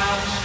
touch.